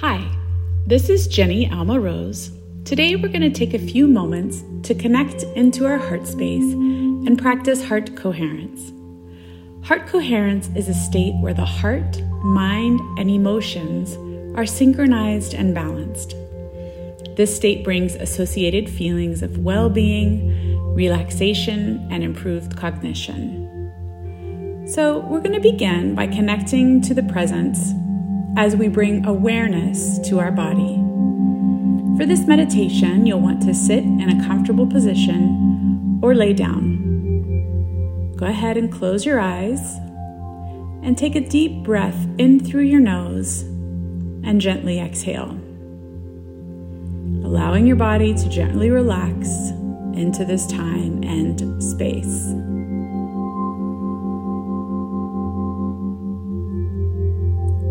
Hi, this is Jenni Alma Rose. Today we're going to take a few moments to connect into our heart space and practice heart coherence. Heart coherence is a state where the heart, mind, and emotions are synchronized and balanced. This state brings associated feelings of well being, relaxation, and improved cognition. So, we're going to begin by connecting to the present as we bring awareness to our body. For this meditation, you'll want to sit in a comfortable position or lay down. Go ahead and close your eyes and take a deep breath in through your nose and gently exhale. Allowing your body to gently relax into this time and space.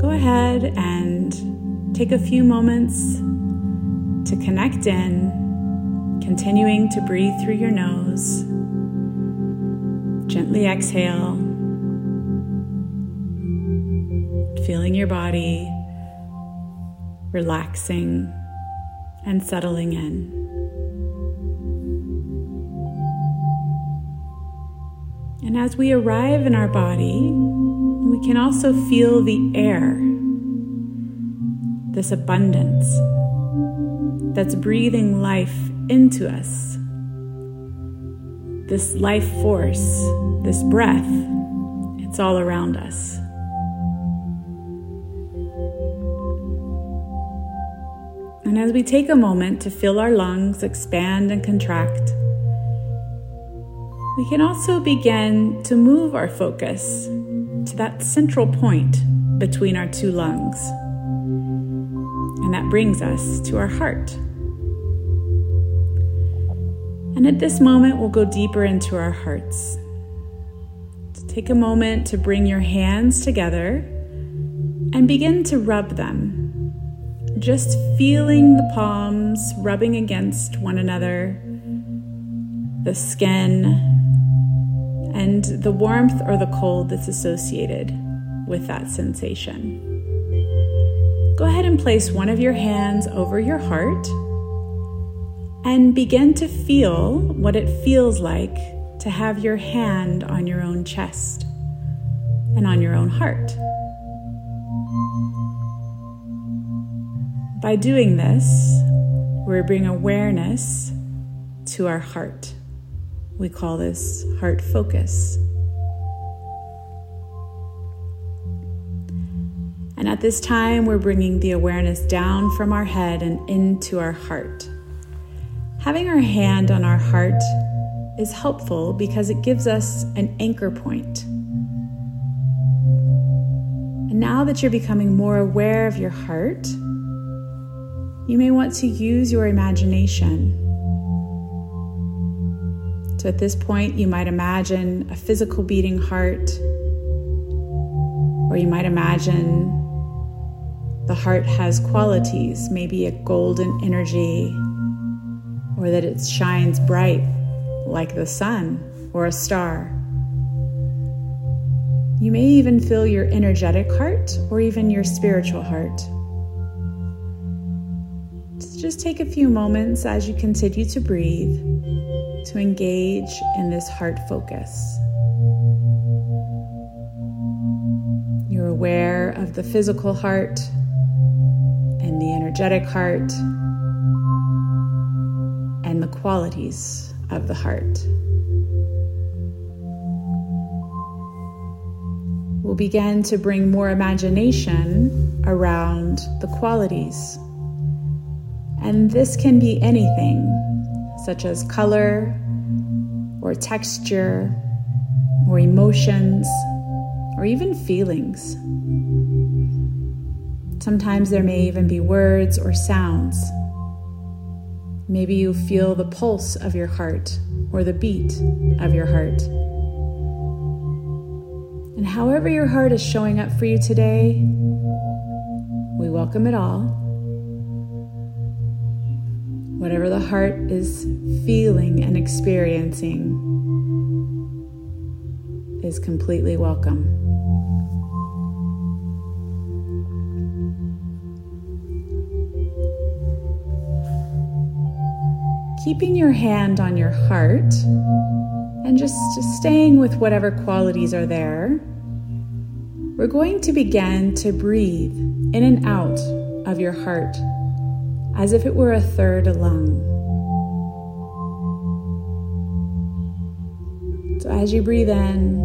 Go ahead and take a few moments to connect in, continuing to breathe through your nose. Gently exhale, feeling your body relaxing and settling in. And as we arrive in our body, we can also feel the air, this abundance that's breathing life into us. This life force, this breath, it's all around us. And as we take a moment to feel our lungs expand and contract, we can also begin to move our focus that central point between our two lungs. And that brings us to our heart. And at this moment, we'll go deeper into our hearts. Take a moment to bring your hands together and begin to rub them. Just feeling the palms rubbing against one another, the skin, and the warmth or the cold that's associated with that sensation. Go ahead and place one of your hands over your heart and begin to feel what it feels like to have your hand on your own chest and on your own heart. By doing this, we bring awareness to our heart. We call this heart focus. And at this time, we're bringing the awareness down from our head and into our heart. Having our hand on our heart is helpful because it gives us an anchor point. And now that you're becoming more aware of your heart, you may want to use your imagination so at this point, you might imagine a physical beating heart, or you might imagine the heart has qualities, maybe a golden energy, or that it shines bright like the sun or a star. You may even feel your energetic heart or even your spiritual heart. Just take a few moments as you continue to breathe to engage in this heart focus. You're aware of the physical heart and the energetic heart and the qualities of the heart. We'll begin to bring more imagination around the qualities. And this can be anything such as color or texture or emotions or even feelings. Sometimes there may even be words or sounds. Maybe you feel the pulse of your heart or the beat of your heart. And however your heart is showing up for you today, we welcome it all whatever the heart is feeling and experiencing is completely welcome. Keeping your hand on your heart and just staying with whatever qualities are there, we're going to begin to breathe in and out of your heart as if it were a third lung. So as you breathe in,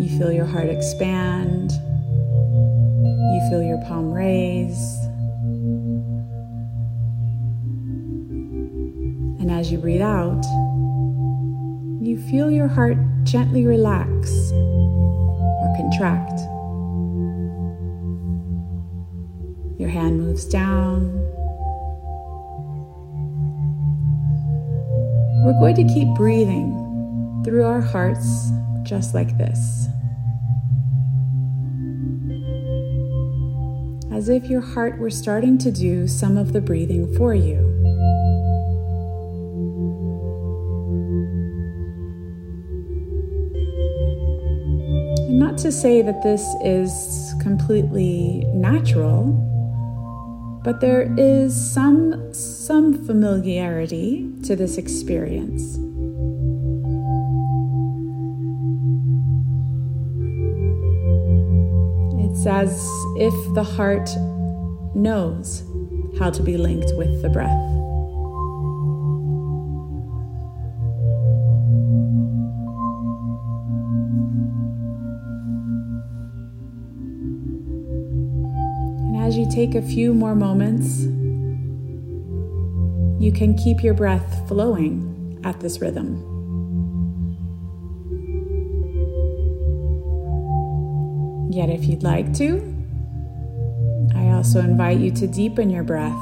you feel your heart expand, you feel your palm raise. And as you breathe out, you feel your heart gently relax or contract. Your hand moves down. We're going to keep breathing through our hearts just like this. As if your heart were starting to do some of the breathing for you. not to say that this is completely natural, but there is some some familiarity to this experience. It's as if the heart knows how to be linked with the breath. Take a few more moments, you can keep your breath flowing at this rhythm. Yet, if you'd like to, I also invite you to deepen your breath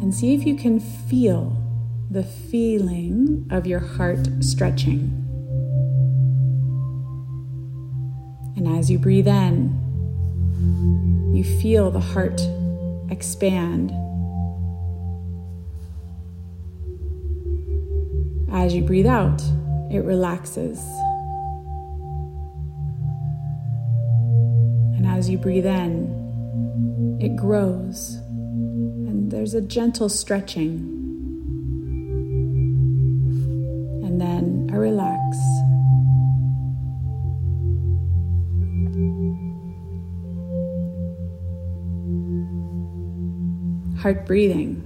and see if you can feel the feeling of your heart stretching. And as you breathe in, you feel the heart expand. As you breathe out, it relaxes. And as you breathe in, it grows. And there's a gentle stretching. And then a relax. Heart breathing.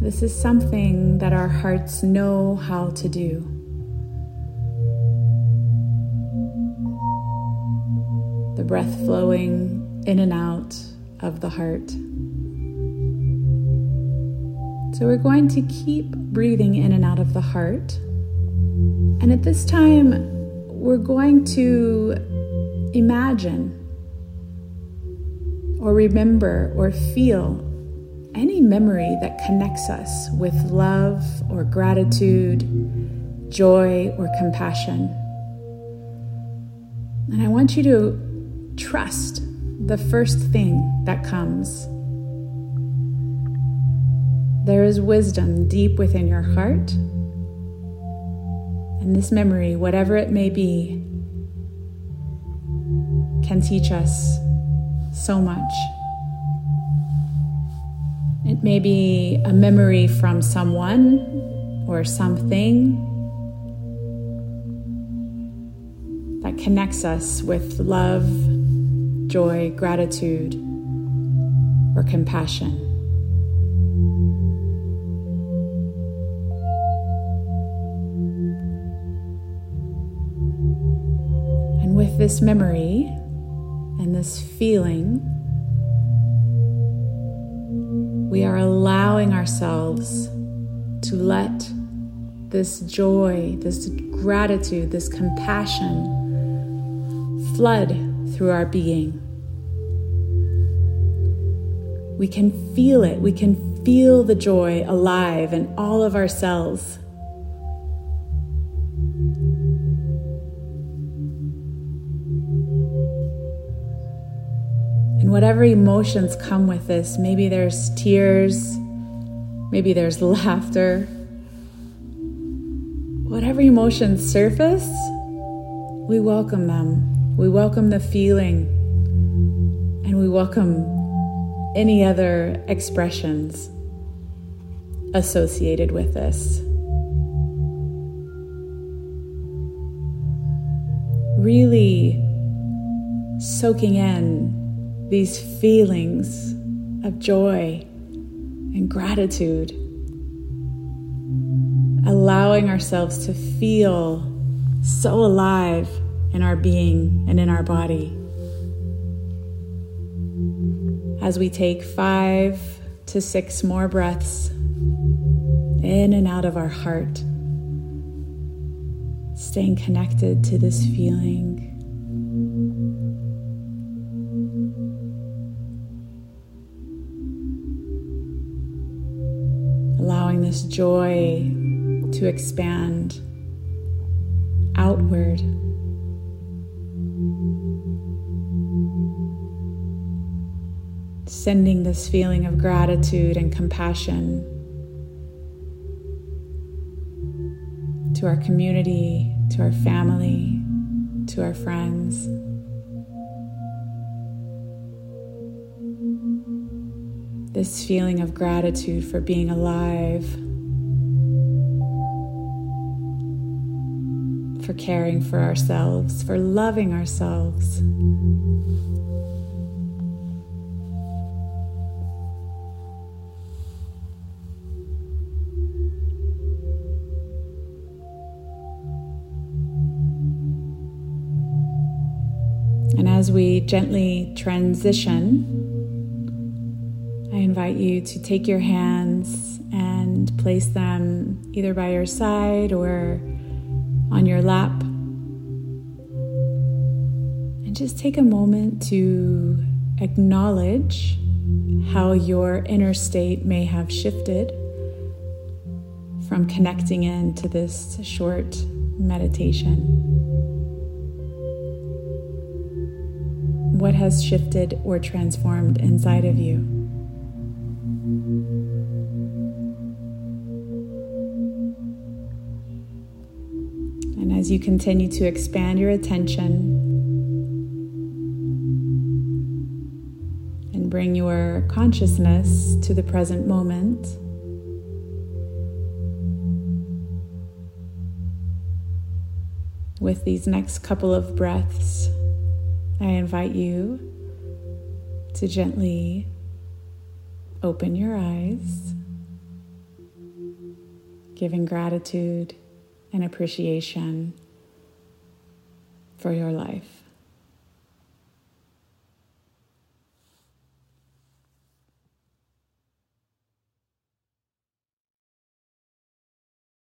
This is something that our hearts know how to do. The breath flowing in and out of the heart. So we're going to keep breathing in and out of the heart. And at this time, we're going to imagine or remember or feel any memory that connects us with love or gratitude, joy or compassion. And I want you to trust the first thing that comes. There is wisdom deep within your heart. And this memory, whatever it may be, can teach us so much. It may be a memory from someone or something that connects us with love, joy, gratitude, or compassion. And with this memory, this feeling, we are allowing ourselves to let this joy, this gratitude, this compassion flood through our being. We can feel it. We can feel the joy alive in all of our cells. Whatever emotions come with this, maybe there's tears, maybe there's laughter, whatever emotions surface, we welcome them. We welcome the feeling and we welcome any other expressions associated with this. Really soaking in these feelings of joy and gratitude, allowing ourselves to feel so alive in our being and in our body. As we take five to six more breaths in and out of our heart, staying connected to this feeling. Joy to expand outward. Sending this feeling of gratitude and compassion to our community, to our family, to our friends. This feeling of gratitude for being alive, for caring for ourselves, for loving ourselves. And as we gently transition, I invite you to take your hands and place them either by your side or on your lap. And just take a moment to acknowledge how your inner state may have shifted from connecting into this short meditation. What has shifted or transformed inside of you? As you continue to expand your attention and bring your consciousness to the present moment, with these next couple of breaths. I invite you to gently open your eyes, giving gratitude and appreciation for your life.